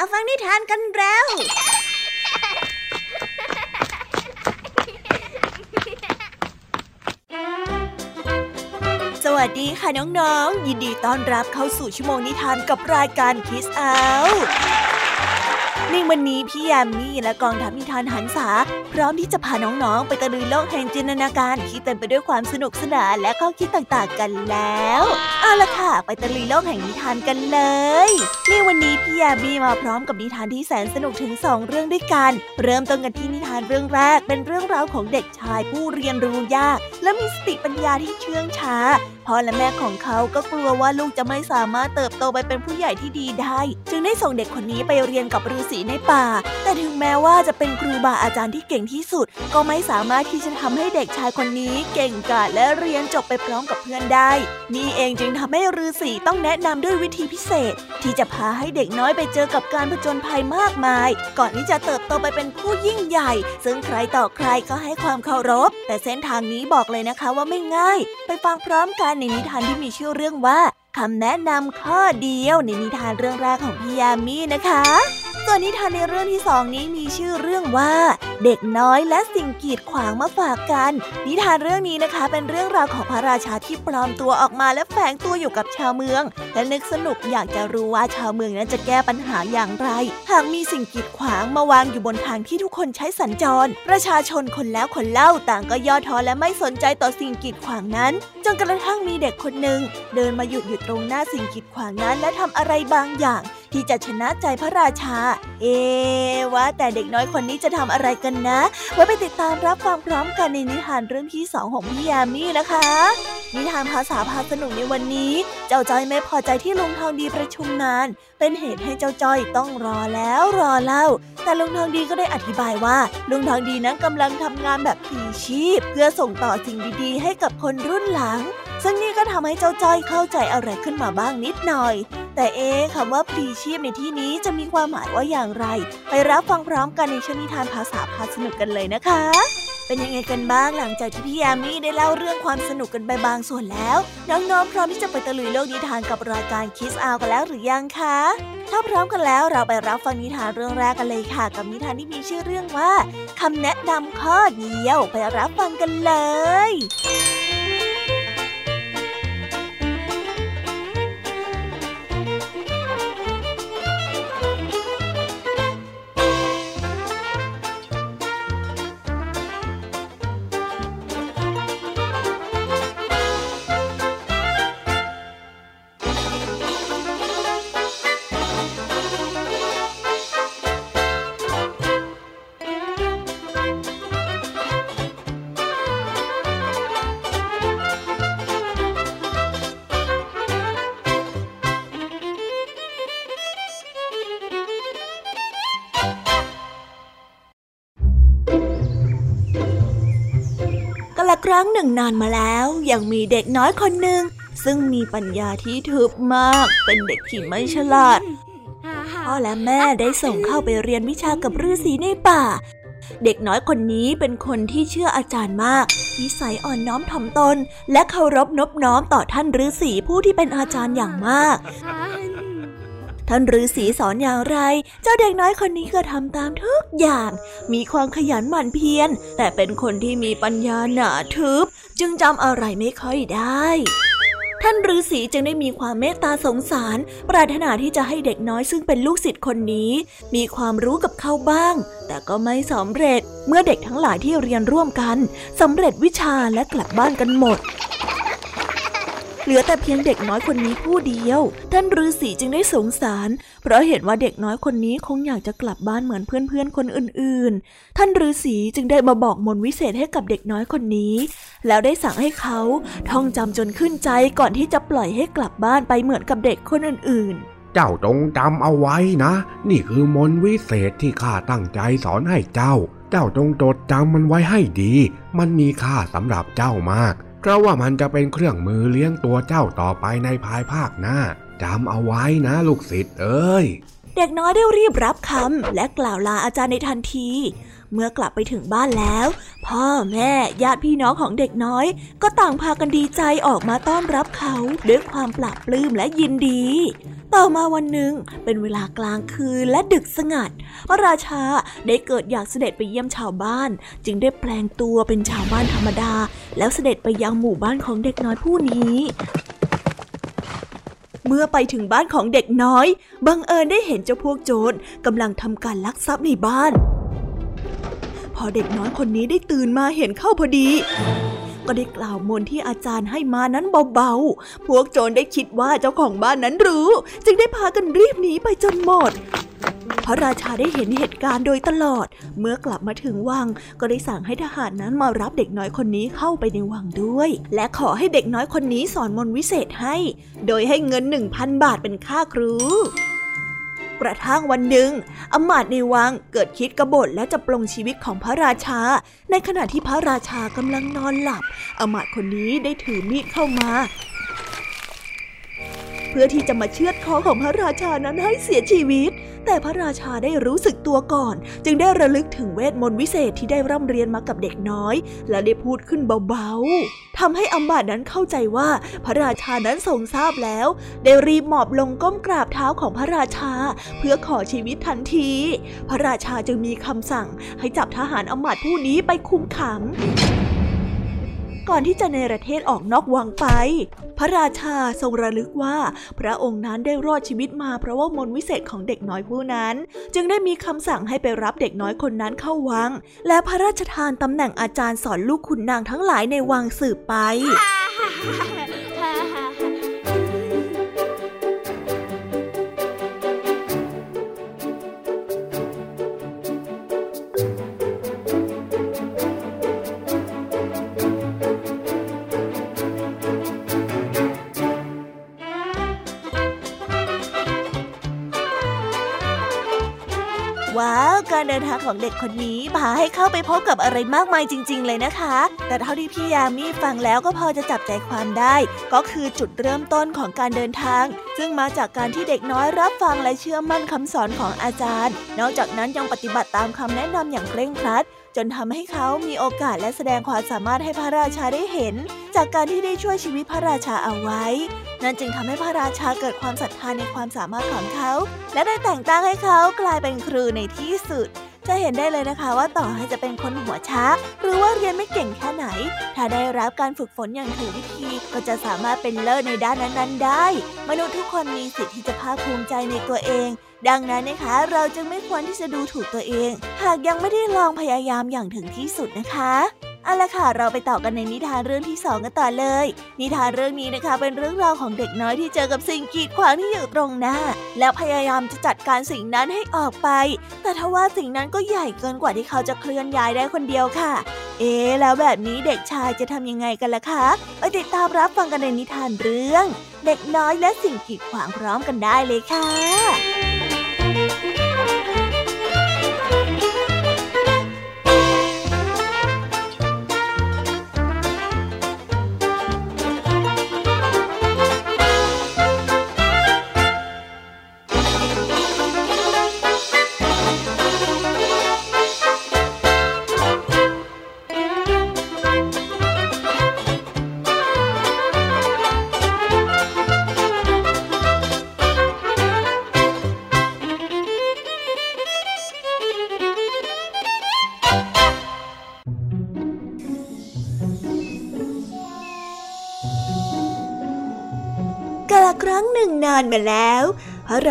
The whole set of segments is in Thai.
มาฟังนิทานกันแล้ว สวัสดีค่ะน้องๆ ยินดีต้อนรับเข้าสู่ชั่วโมงนิทานกับรายการคิสเอาในวันนี้พี่ยามีและกองทัพนิทานหันษา พร้อมที่จะพาน้องๆ ไปตะลุยโลกแห่งจินตนาการที่เต็มไปด้วยความสนุกสนานและข้อคิดต่างๆกันแล้ว เอาละค่ะ ไปตะลุยโลกแห่งนิทานกันเลยในวันนี้พี่ยามีมาพร้อมกับนิทานที่แสนสนุกถึงสองเรื่องด้วยกัน เริ่มต้นกันที่นิทานเรื่องแรกเป็นเรื่องราวของเด็กชายผู้เรียนรู้ยาก และมีสติปัญญาที่เชื่องช้า พ่อและแม่ของเขาก็กลัวว่าลูกจะไม่สามารถเติบโตไปเป็นผู้ใหญ่ที่ดีได้ จึงได้ส่งเด็กคนนี้ไปเรียนกับฤาษีในป่า แต่ถึงแม้ว่าจะเป็นครูบาอาจารย์ที่เก่งที่สุด ก็ไม่สามารถที่จะทำให้เด็กชายคนนี้เก่งกาจและเรียนจบไปพร้อมกับเพื่อนได้ นี่เองจึงทำให้ฤาษีต้องแนะนำด้วยวิธีพิเศษที่จะพาให้เด็กน้อยไปเจอกับการผจญภัยมากมาย ก่อนที่จะเติบโตไปเป็นผู้ยิ่งใหญ่ ซึ่งใครต่อใครก็ให้ความเคารพ แต่เส้นทางนี้บอกเลยนะคะว่าไม่ง่าย ไปฟังพร้อมกันในนิทานที่มีชื่อเรื่องว่าคำแนะนำข้อเดียวในนิทานเรื่องแรกของพี่ยามีนะคะ ส่วนนิทานในเรื่องที่สองนี้มีชื่อเรื่องว่า เด็กน้อยและสิ่งกีดขวางมาฝากกัน นิทานเรื่องนี้นะคะเป็นเรื่องราวของพระราชาที่ปลอมตัวออกมาและแฝงตัวอยู่กับชาวเมือง และนึกสนุกอยากจะรู้ว่าชาวเมืองนั้นจะแก้ปัญหาอย่างไร หากมีสิ่งกีดขวางมาวางอยู่บนทางที่ทุกคนใช้สัญจร ประชาชนคนแล้วคนเล่าต่างก็ย่อท้อและไม่สนใจต่อสิ่งกีดขวางนั้นจนกระทั่งมีเด็กคนหนึ่งเดินมาหยุดอยู่ตรงหน้าสิ่งกีดขวางนั้นและทำอะไรบางอย่าง ที่จะชนะใจพระราชา เอว่าแต่เด็กน้อยคนนี้จะทำอะไรกันนะ ไว้ไปติดตามรับฟังพร้อมกันในนิทานเรื่องที่สองของพี่ยามีนะคะ นิทานภาษาพาสนุกในวันนี้ เจ้าจ้อยไม่พอใจที่ลุงทองดีประชุมนาน เป็นเหตุให้เจ้าจ้อยต้องรอแล้วรอเล่า แต่ลุงทองดีก็ได้อธิบายว่า ลุงทองดีนั้นกำลังทำงานแบบพลีชีพ เพื่อส่งต่อสิ่งดีๆ ให้กับคนรุ่นหลังซึ่งนี่ก็ทำให้เจ้าจ้อยเข้าใจอะไรขึ้นมาบ้างนิดหน่อย แต่เอ๊คำว่าพลีชีพในที่นี้จะมีความหมายว่าอย่างไร ไปรับฟังพร้อมกันในชนิทานภาษาพาสนุกกันเลยนะคะ เป็นยังไงกันบ้างหลังจากที่พี่ยามีได้เล่าเรื่องความสนุกกันไปบางส่วนแล้ว น้องๆพร้อมที่จะไปตะลุยโลกนิทานกับรายการคิสอากันแล้วหรือยังคะ ถ้าพร้อมกันแล้วเราไปรับฟังนิทานเรื่องแรกกันเลยค่ะ กับนิทานที่มีชื่อเรื่องว่าคำแนะนำข้อเดียวไปรับฟังกันเลย รั้งหนึ่งนานมาแล้วยังมีเด็กน้อยคนหนึ่งซึ่งมีปัญญาที่ทึบมาก เป็นเด็กที่ไม่ฉลาด พ่อและแม่ได้ส่งเข้าไปเรียนวิชากับฤาษีในป่า เด็กน้อยคนนี้เป็นคนที่เชื่ออาจารย์มาก นิสัยอ่อนน้อมถ่อมตน และเคารพนบน้อมต่อท่านฤาษีผู้ที่เป็นอาจารย์อย่างมาก ท่านฤาษีสอนอย่างไร เจ้าเด็กน้อยคนนี้ก็ทำตามทุกอย่าง มีความขยันหมั่นเพียร แต่เป็นคนที่มีปัญญาหนาทึบ จึงจำอะไรไม่ค่อยได้ท่านฤาษีจึงได้มีความเมตตาสงสาร ปรารถนาที่จะให้เด็กน้อยซึ่งเป็นลูกศิษย์คนนี้ มีความรู้กับเขาบ้าง แต่ก็ไม่สำเร็จเมื่อเด็กทั้งหลายที่เรียนร่วมกันสำเร็จวิชาและกลับบ้านกันหมด เหลือแต่เพียงเด็กน้อยคนนี้ผู้เดียว ท่านฤาษีจึงได้สงสาร เพราะเห็นว่าเด็กน้อยคนนี้คงอยากจะกลับบ้านเหมือนเพื่อนๆคนอื่นๆ ท่านฤาษีจึงได้มาบอกมนวิเศษให้กับเด็กน้อยคนนี้ แล้วได้สั่งให้เขาท่องจำจนขึ้นใจก่อนที่จะปล่อยให้กลับบ้านไปเหมือนกับเด็กคนอื่นๆเจ้าจงจำเอาไว้นะ นี่คือมนวิเศษที่ข้าตั้งใจสอนให้เจ้า เจ้าจงจดจำมันไว้ให้ดี มันมีค่าสำหรับเจ้ามาก เพราะว่ามันจะเป็นเครื่องมือเลี้ยงตัวเจ้าต่อไปในภายภาคหน้าจำเอาไว้นะลูกศิษย์เอ้ย เด็กน้อยได้รีบรับคำและกล่าวลาอาจารย์ในทันที เมื่อกลับไปถึงบ้านแล้ว พ่อแม่ญาติพี่น้องของเด็กน้อย ก็ต่างพากันดีใจออกมาต้อนรับเขาด้วยความปลาบปลื้มและยินดี ต่อมาวันหนึ่งเป็นเวลากลางคืนและดึกสงัด พระราชาได้เกิดอยากเสด็จไปเยี่ยมชาวบ้าน จึงได้แปลงตัวเป็นชาวบ้านธรรมดา แล้วเสด็จไปยังหมู่บ้านของเด็กน้อยผู้นี้เมื่อไปถึงบ้านของเด็กน้อย บังเอิญได้เห็นเจ้าพวกโจรกำลังทำการลักทรัพย์ในบ้าน พอเด็กน้อยคนนี้ได้ตื่นมาเห็นเข้าพอดี ก็ได้กล่าวมนที่อาจารย์ให้มานั้นเบาๆ พวกโจรได้คิดว่าเจ้าของบ้านนั้นรู้ จึงได้พากันรีบหนีไปจนหมดพระราชาได้เห็นเหตุการณ์โดยตลอด เมื่อกลับมาถึงวัง ก็ได้สั่งให้ทหารนั้นมารับเด็กน้อยคนนี้เข้าไปในวังด้วย และขอให้เด็กน้อยคนนี้สอนมนต์วิเศษให้ โดยให้เงินหนึ่งพันบาทเป็นค่าครู กระทั่งวันหนึ่งอมาตในวังเกิดคิดกบฏและจะปลงชีวิตของพระราชา ในขณะที่พระราชากำลังนอนหลับ อมาตคนนี้ได้ถือมีดเข้ามา เพื่อที่จะมาเชือดคอของพระราชานั้นให้เสียชีวิต แต่พระราชาได้รู้สึกตัวก่อน จึงได้ระลึกถึงเวทมนต์วิเศษที่ได้ร่ำเรียนมากับเด็กน้อย และได้พูดขึ้นเบาๆทำให้อัมบาดนั้นเข้าใจว่าพระราชานั้นทรงทราบแล้ว ได้รีบหมอบลงก้มกราบเท้าของพระราชา เพื่อขอชีวิตทันที พระราชาจึงมีคำสั่งให้จับทหารอัมบาดผู้นี้ไปคุมขัง ก่อนที่จะเนรเทศออกนอกวังไป พระราชาทรงระลึกว่า พระองค์นั้นได้รอดชีวิตมาเพราะว่ามนวิเศษของเด็กน้อยผู้นั้น จึงได้มีคำสั่งให้ไปรับเด็กน้อยคนนั้นเข้าวัง และพระราชทานตำแหน่งอาจารย์สอนลูกขุนนางทั้งหลายในวังสืบไป นทางของเด็กคนนี้พาให้เข้าไปพบกับอะไรมากมายจริง ๆ เลยนะคะ แต่เท่าที่พี่ยามีฟังแล้วก็พอจะจับใจความได้ ก็คือจุดเริ่มต้นของการเดินทาง ซึ่งมาจากการที่เด็กน้อยรับฟังและเชื่อมั่นคำสอนของอาจารย์ นอกจากนั้นยังปฏิบัติตามคำแนะนำอย่างเคร่งครัดจนทำให้เขามีโอกาสและแสดงความสามารถให้พระราชาได้เห็น จากการที่ได้ช่วยชีวิตพระราชาเอาไว้ นั่นจึงทำให้พระราชาเกิดความศรัทธาในความสามารถของเขา และได้แต่งตั้งให้เขากลายเป็นครูในที่สุด จะเห็นได้เลยนะคะว่าต่อให้จะเป็นคนหัวช้า หรือว่าเรียนไม่เก่งแค่ไหน ถ้าได้รับการฝึกฝนอย่างถูกวิธีก็จะสามารถเป็นเลิศในด้านนั้นๆ ได้ มนุษย์ทุกคนมีสิทธิ์ที่จะภาคภูมิใจในตัวเอง ดังนั้นนะคะ เราจึงไม่ควรที่จะดูถูกตัวเอง หากยังไม่ได้ลองพยายามอย่างถึงที่สุดนะคะ เอาละค่ะเราไปต่อกันในนิทานเรื่องที่สองกันต่อเลย นิทานเรื่องนี้นะคะ เป็นเรื่องราวของเด็กน้อยที่เจอกับสิ่งกีดขวางที่อยู่ตรงหน้า แล้วพยายามจะจัดการสิ่งนั้นให้ออกไป แต่ทว่าสิ่งนั้นก็ใหญ่เกินกว่าที่เขาจะเคลื่อนย้ายได้คนเดียวค่ะ เอ๊แล้วแบบนี้เด็กชายจะทำยังไงกันล่ะคะไปติดตามรับฟังกันในนิทานเรื่อง เด็กน้อยและสิ่งกีดขวางพร้อมกันได้เลยค่ะ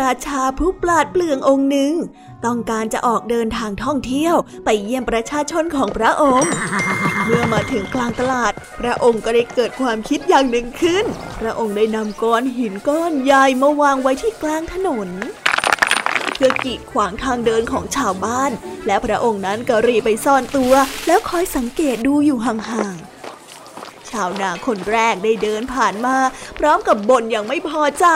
ราชาผู้ปราดเปลืององค์หนึ่ง ต้องการจะออกเดินทางท่องเที่ยวไปเยี่ยมประชาชนของพระองค์ เมื่อมาถึงกลางตลาด พระองค์ก็ได้เกิดความคิดอย่างหนึ่งขึ้น พระองค์ได้นำก้อนหินก้อนใหญ่มาวางไว้ที่กลางถนนเพื่อกีดขวางทางเดินของชาวบ้าน และพระองค์นั้นก็รีไปซ่อนตัว แล้วคอยสังเกตดูอยู่ห่างๆ ชาวนาคนแรกได้เดินผ่านมา พร้อมกับบ่นอย่างไม่พอใจ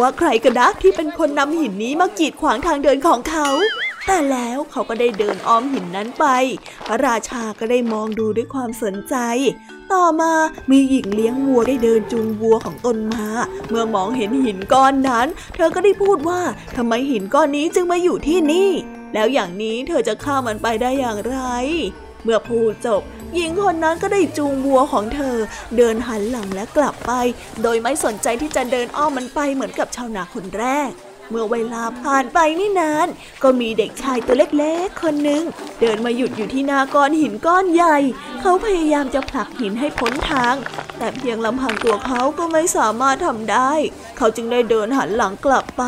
ว่าใครกันนะที่เป็นคนนำหินนี้มากีดขวางทางเดินของเขา แต่แล้วเขาก็ได้เดินอ้อมหินนั้นไป พระราชาก็ได้มองดูด้วยความสนใจ ต่อมามีหญิงเลี้ยงวัวได้เดินจูงวัวของตนมา เมื่อมองเห็นหินก้อนนั้น เธอก็ได้พูดว่าทำไมหินก้อนนี้จึงมาอยู่ที่นี่ แล้วอย่างนี้เธอจะฆ่ามันไปได้อย่างไร เมื่อพูดจบ หญิงคนนั้นก็ได้จูงวัวของเธอ เดินหันหลังและกลับไป โดยไม่สนใจที่จะเดินอ้อมมันไปเหมือนกับชาวนาคนแรก เมื่อเวลาผ่านไปไม่นาน ก็มีเด็กชายตัวเล็กๆ คนหนึ่งเดินมาหยุดอยู่ที่นาก้อนหินก้อนใหญ่ เขาพยายามจะผลักหินให้พ้นทาง แต่เพียงลำพังตัวเขาก็ไม่สามารถทำได้ เขาจึงได้เดินหันหลังกลับไป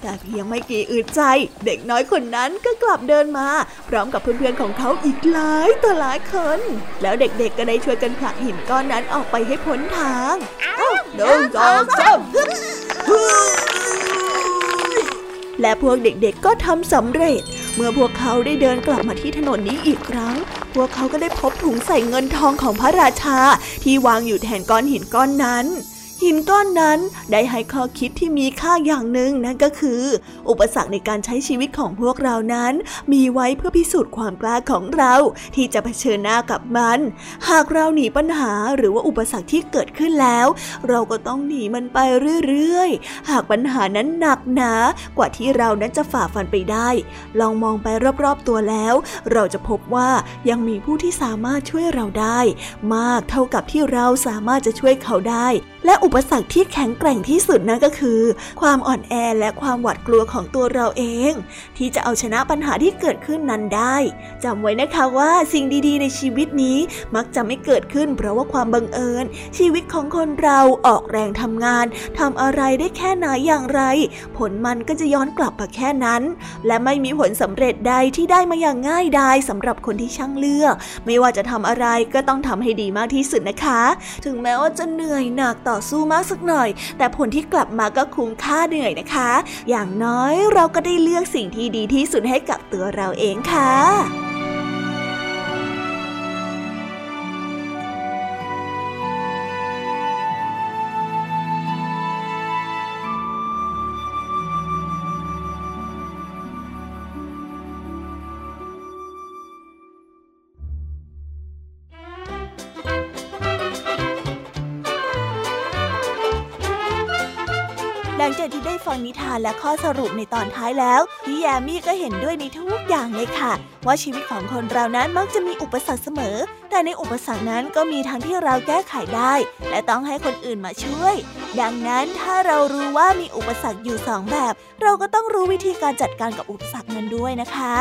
แต่เพียงไม่กี่อึดใจ เด็กน้อยคนนั้นก็กลับเดินมา พร้อมกับเพื่อนๆของเขาอีกหลายต่อหลายคน แล้วเด็กๆก็ได้ช่วยกันผลักหินก้อนนั้นออกไปให้พ้นทางหนึ่งสองสามและพวกเด็กๆก็ทำสำเร็จ เมื่อพวกเขาได้เดินกลับมาที่ถนนนี้อีกครั้ง พวกเขาก็ได้พบถุงใส่เงินทองของพระราชา ที่วางอยู่แทนก้อนหินก้อนนั้น หินก้อนนั้นได้ให้ข้อคิดที่มีค่าอย่างหนึ่งนั่นก็คือ อุปสรรคในการใช้ชีวิตของพวกเรานั้น มีไว้เพื่อพิสูจน์ความกล้าของเรา ที่จะเผชิญหน้ากับมัน หากเราหนีปัญหาหรือว่าอุปสรรคที่เกิดขึ้นแล้ว เราก็ต้องหนีมันไปเรื่อยๆ หากปัญหานั้นหนักหนากว่าที่เรานั้นจะฝ่าฟันไปได้ ลองมองไปรอบๆตัวแล้ว เราจะพบว่ายังมีผู้ที่สามารถช่วยเราได้ มากเท่ากับที่เราสามารถจะช่วยเขาได้ และอุปสรรคที่แข็งแกร่งที่สุดนั่นก็คือ ความอ่อนแอและความหวาดกลัวของตัวเราเอง ที่จะเอาชนะปัญหาที่เกิดขึ้นนั้นได้จำไว้นะคะว่าสิ่งดีๆ ในชีวิตนี้มักจะไม่เกิดขึ้น เพราะว่าความบังเอิญ ชีวิตของคนเราออกแรงทำงานทำอะไรได้แค่ไหนอย่างไร ผลมันก็จะย้อนกลับมาแค่นั้น และไม่มีผลสำเร็จใดที่ได้มาอย่างง่ายดายสำหรับคนที่ช่างเลือก ไม่ว่าจะทำอะไรก็ต้องทำให้ดีมากที่สุดนะคะ ถึงแม้ว่าจะเหนื่อยหนักต่อสู้มากสักหน่อย แต่ผลที่กลับมาก็คุ้มค่าเหนื่อยนะคะ อย่างน้อยเราก็ได้เลือกสิ่งที่ดีที่สุดให้กับตัวเราเองค่ะ และข้อสรุปในตอนท้ายแล้วพี่แยมมี่ก็เห็นด้วยในทุกอย่างเลยค่ะว่าชีวิตของคนเรานั้นมักจะมีอุปสรรคเสมอ แต่ในอุปสรรคนั้นก็มีทั้งที่เราแก้ไขได้ และต้องให้คนอื่นมาช่วย ดังนั้นถ้าเรารู้ว่ามีอุปสรรคอยู่สองแบบ เราก็ต้องรู้วิธีการจัดการกับอุปสรรคนั้นด้วยนะคะ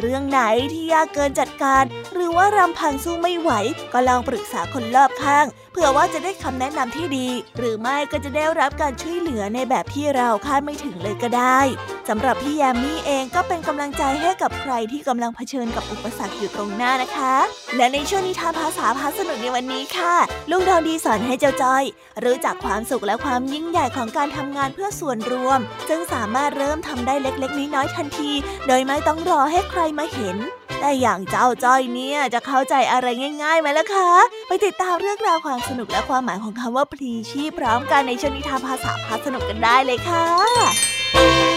เรื่องไหนที่ยากเกินจัดการ หรือว่ารำพังสู้ไม่ไหว ก็ลองปรึกษาคนรอบข้าง เผื่อว่าจะได้คำแนะนำที่ดี หรือไม่ก็จะได้รับการช่วยเหลือในแบบที่เราคาดไม่ถึงเลยก็ได้สำหรับพี่แยมมี่เองก็เป็นกำลังใจให้กับใครที่กำลังผชิญกับอุปสรรคอยู่ตรงหน้านะคะ และในช่วงนิทานภาษาพาสนุกในวันนี้ค่ะ ลุงทองดีสอนให้เจ้าจ้อย รู้จักความสุขและความยิ่งใหญ่ของการทำงานเพื่อส่วนรวม ซึ่งสามารถเริ่มทำได้เล็กๆน้อยๆทันที โดยไม่ต้องรอให้ใครมาเห็นแต่อย่างเจ้าจ้อยเนี่ยจะเข้าใจอะไรง่ายๆไหมล่ะคะ ไปติดตามเรื่องราวความสนุกและความหมายของคำว่าพลีชีพพร้อมกันในช่วงนิทานภาษาพาสนุกกันได้เลยค่ะ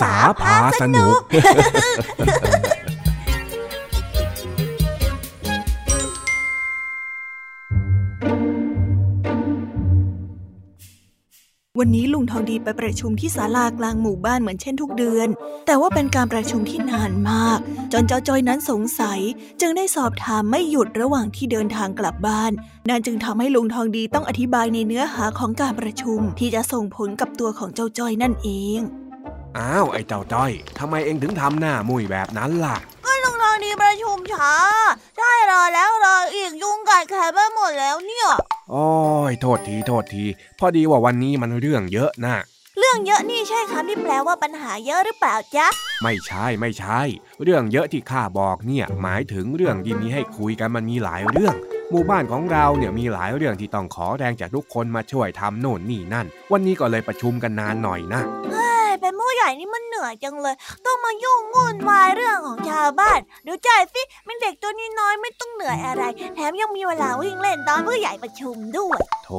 ษาพาสนุกวันนี้ลุงทองดีไปประชุมที่ศาลากลางหมู่บ้านเหมือนเช่นทุกเดือน แต่ว่าเป็นการประชุมที่นานมาก จนเจ้าจอยนั้นสงสัย จึงได้สอบถามไม่หยุดระหว่างที่เดินทางกลับบ้าน นั่นจึงทำให้ลุงทองดีต้องอธิบายในเนื้อหาของการประชุมที่จะส่งผลกับตัวของเจ้าจอยนั่นเอง อ้าว ไอ้เจ้าจ้อยทำไมเองถึงทำหน้ามุยแบบนั้นล่ะลุงทองดีประชุมช้าใช่รอแล้วรออีกยุ่งกัดแขนไปหมดแล้วเนี่ยโอ้ยโทษทีโทษที พอดีว่าวันนี้มันเรื่องเยอะนะเรื่องเยอะนี่ใช่คำที่แปลว่าปัญหาเยอะหรือเปล่าจ๊ะ ไม่ใช่ไม่ใช่ เรื่องเยอะที่ข้าบอกเนี่ยหมายถึงเรื่องที่มีให้คุยกันมันมีหลายเรื่อง หมู่บ้านของเราเนี่ยมีหลายเรื่องที่ต้องขอแรงจากทุกคนมาช่วยทำโน่นนี่นั่น วันนี้ก็เลยประชุมกันนานหน่อยนะเป็นผู้ ใหญ่นี่มันเหนื่อยจังเลย ต้องมายุ่งวุ่นวายเรื่องของชาวบ้านเดี๋ยวใจสิเป็นเด็กตัวนี้น้อยไม่ต้องเหนื่อยอะไร แถมยังมีเวลาวิ่งเล่นตอนผู้ใหญ่ประชุมด้วย โถ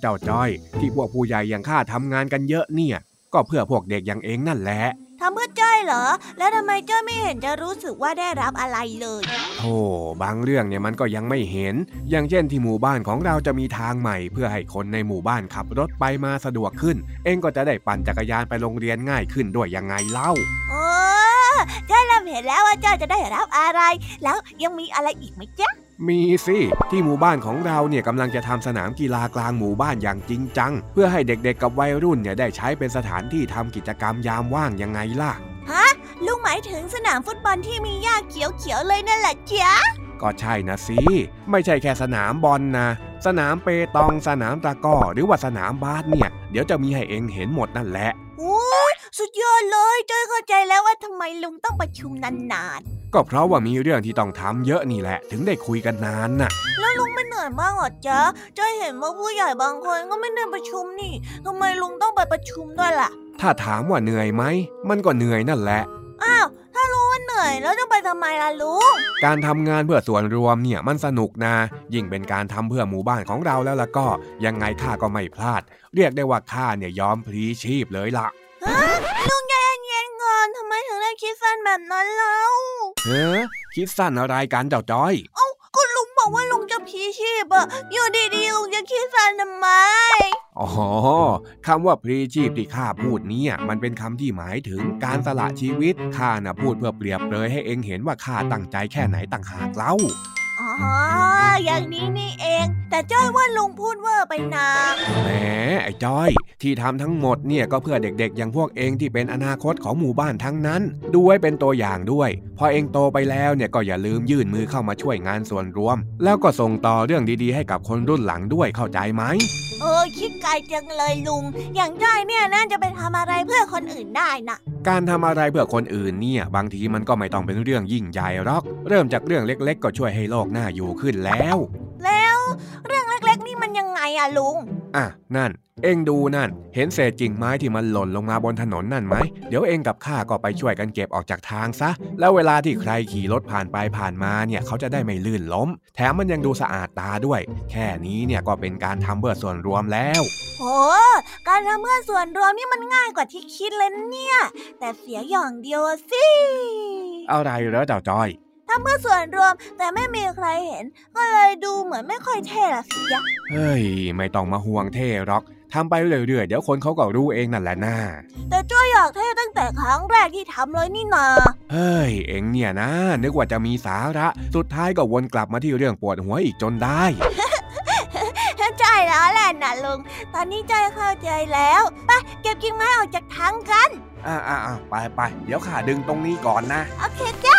เจ้าจ้อย ที่พวกผู้ใหญ่อย่างข้าทำงานกันเยอะเนี่ย ก็เพื่อพวกเด็กอย่างเองนั่นแหละ ทำเพื่อจ้อยเหรอ แล้วทำไมจ้อยไม่เห็นจะรู้สึกว่าได้รับอะไรเลยโธ่บางเรื่องเนี่ยมันก็ยังไม่เห็น อย่างเช่นที่หมู่บ้านของเราจะมีทางใหม่ เพื่อให้คนในหมู่บ้านขับรถไปมาสะดวกขึ้น เองก็จะได้ปั่นจักรยานไปโรงเรียนง่ายขึ้นด้วยยังไงเล่าโอ้จ้อยเริ่มเห็นแล้วว่าจ้อยจะได้รับอะไร แล้วยังมีอะไรอีกไหมจ๊ะ มีสิที่หมู่บ้านของเราเนี่ยกำลังจะทำสนามกีฬากลางหมู่บ้านอย่างจริงจัง เพื่อให้เด็กๆกับวัยรุ่นเนี่ยได้ใช้เป็นสถานที่ทำกิจกรรมยามว่างยังไงล่ะฮะลุงหมายถึงสนามฟุตบอลที่มีหญ้าเขียวๆเลยนั่นแหละจ๊ะก็ใช่นะสิไม่ใช่แค่สนามบอลนะ สนามเปตองสนามตะก้อหรือว่าสนามบาสเนี่ย เดี๋ยวจะมีให้เองเห็นหมดนั่นแหละโอ้สุดยอดเลยเจอเข้าใจแล้วว่าทำไมลุงต้องประชุมนานๆ ก็เพราะว่ามีเรื่องที่ต้องทำเยอะนี่แหละ ถึงได้คุยกันนานน่ะ แล้วลุงไม่เหนื่อยบ้างหรอจ๊ะจะเห็นว่าผู้ใหญ่บางคนก็ไม่ได้ประชุมนี่ทำไมลุงต้องไปประชุมด้วยล่ะ ถ้าถามว่าเหนื่อยไหม มันก็เหนื่อยนั่นแหละ อ้าว ถ้ารู้ว่าเหนื่อยแล้วจะไปทำไมล่ะลุง การทำงานเพื่อส่วนรวมเนี่ยมันสนุกนะ ยิ่งเป็นการทำเพื่อหมู่บ้านของเราแล้วล่ะก็ ยังไงข้าก็ไม่พลาด เรียกได้ว่าข้าเนี่ยยอมพลีชีพเลยล่ะ คิดสั้นแบบนั้นเล่าเฮ้คิดสั้นอะไรกันเจ้าจ้อย เอ้าก็ลุงบอกว่าลุงจะพีชีพอะอยู่ดีๆลุงจะคิดสั้นทำไมอ๋อคำว่าพลีชีพที่ข้าพูดนี้มันเป็นคำที่หมายถึงการสละชีวิตข้าน่ะพูดเพื่อเปรียบเลยให้เองเห็นว่าข้าตั้งใจแค่ไหนต่างหากเล่า อ๋อ อย่างนี้นี่เอง แต่จ้อยว่าลุงพูดเวอร์ไปนาแหมไอ้จ้อย ที่ทำทั้งหมดเนี่ยก็เพื่อเด็กๆ อย่างพวกเองที่เป็นอนาคตของหมู่บ้านทั้งนั้น ดูไว้เป็นตัวอย่างด้วย พอเองโตไปแล้วเนี่ยก็อย่าลืมยื่นมือเข้ามาช่วยงานส่วนรวม แล้วก็ส่งต่อเรื่องดีๆ ให้กับคนรุ่นหลังด้วยเข้าใจไหมเออคิดไกลจังเลยลุง อย่างจ้อยเนี่ยน่าจะไปทำอะไรเพื่อคนอื่นได้นะ การทำอะไรเพื่อคนอื่นเนี่ยบางทีมันก็ไม่ต้องเป็นเรื่องยิ่งใหญ่หรอก เริ่มจากเรื่องเล็ก ๆ ก็ช่วยให้โลกน่าอยู่ขึ้นแล้ว แล้ว เรื่องเล็กๆนี่มันยังไงอะลุง อะนั่น เอ็งดูนั่น เห็นเศษกิ่งไม้ที่มันหล่นลงมาบนถนนนั่นไหม เดี๋ยวเองกับข้าก็ไปช่วยกันเก็บออกจากทางซะ แล้วเวลาที่ใครขี่รถผ่านไปผ่านมาเนี่ยเขาจะได้ไม่ลื่นล้ม แถมมันยังดูสะอาดตาด้วย แค่นี้เนี่ยก็เป็นการทำเพื่อส่วนรวมแล้วโอ้การทำเพื่อส่วนรวมนี่มันง่ายกว่าที่คิดเลยเนี่ย แต่เสียอย่างเดียวสิ อะไรเหรอเจ้าจอย ทำเพื่อส่วนรวมแต่ไม่มีใครเห็น ก็เลยดูเหมือนไม่ค่อยเท่ละสิยะเฮ้ย ไม่ต้องมาห่วงเท่หรอกทำไปเรื่อยๆเดี๋ยวคนเขาก็รู้เองนั่นแหละน่าแต่จ้อยอยากเท่ตั้งแต่ครั้งแรกที่ทำเลยนี่นาเฮ้ย เอ็งเนี่ยนะ นึกว่าจะมีสาระ สุดท้ายก็วนกลับมาที่เรื่องปวดหัวอีกจนได้ใช่แล้วแหละนะลุง ตอนนี้ใจเข้าใจแล้วไปเก็บกิ่งไม้ออกจากทังกัน อ่าอ่าไปไปเดี๋ยวข้าดึงตรงนี้ก่อนนะ โอเคจ้า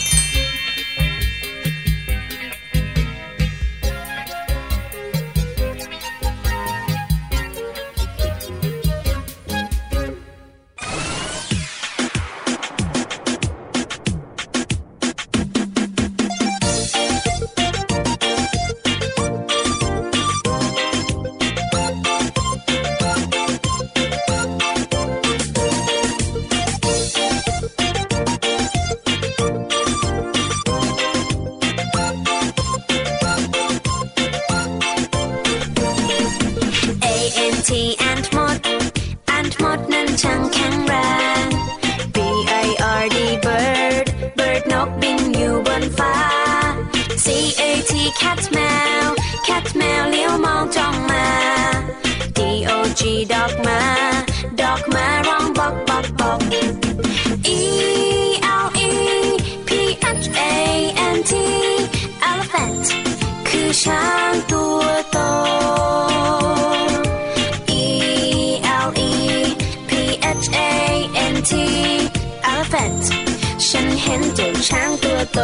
ช้างตัวโต E L E P H A N T ฉันเห็นเจ้ช้างตัวโต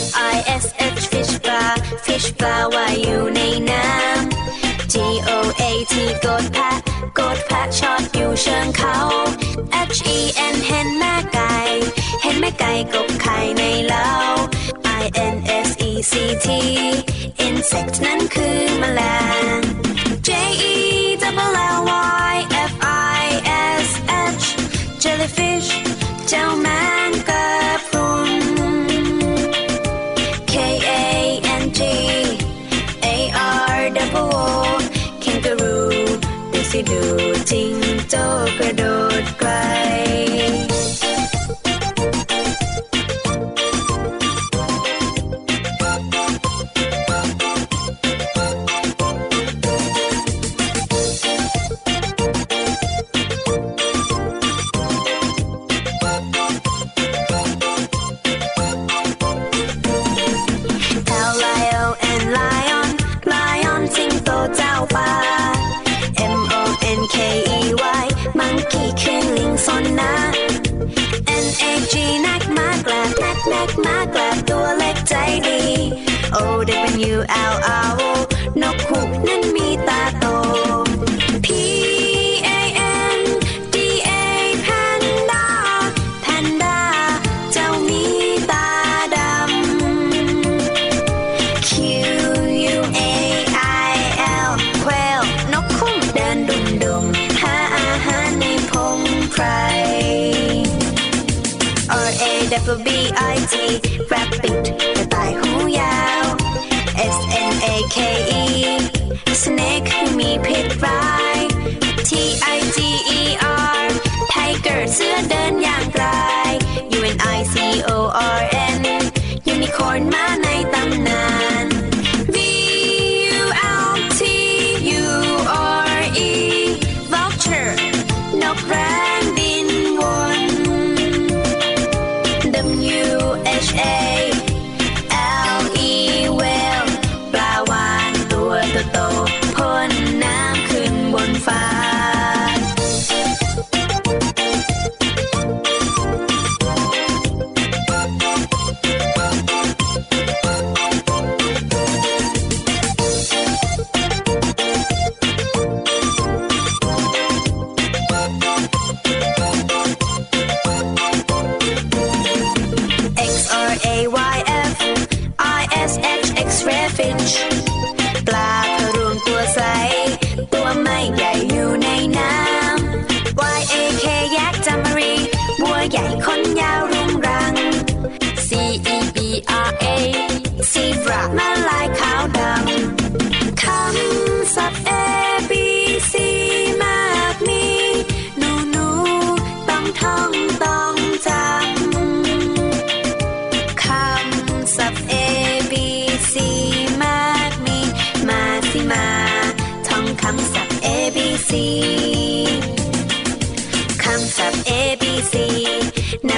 F I S H fish bar fish bar ว่ายอยู่ในน้ำ G O A T กดแพะกดแพะชอดอยู่เชิงเขา H E N เห็นแม่ไก่ เห็นแม่ไก่กบไข่ในเล้า GT insect นั้นคือแมลง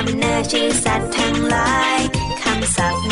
บแนบชื่อสัตว์ทั้งหลายคำศัพท์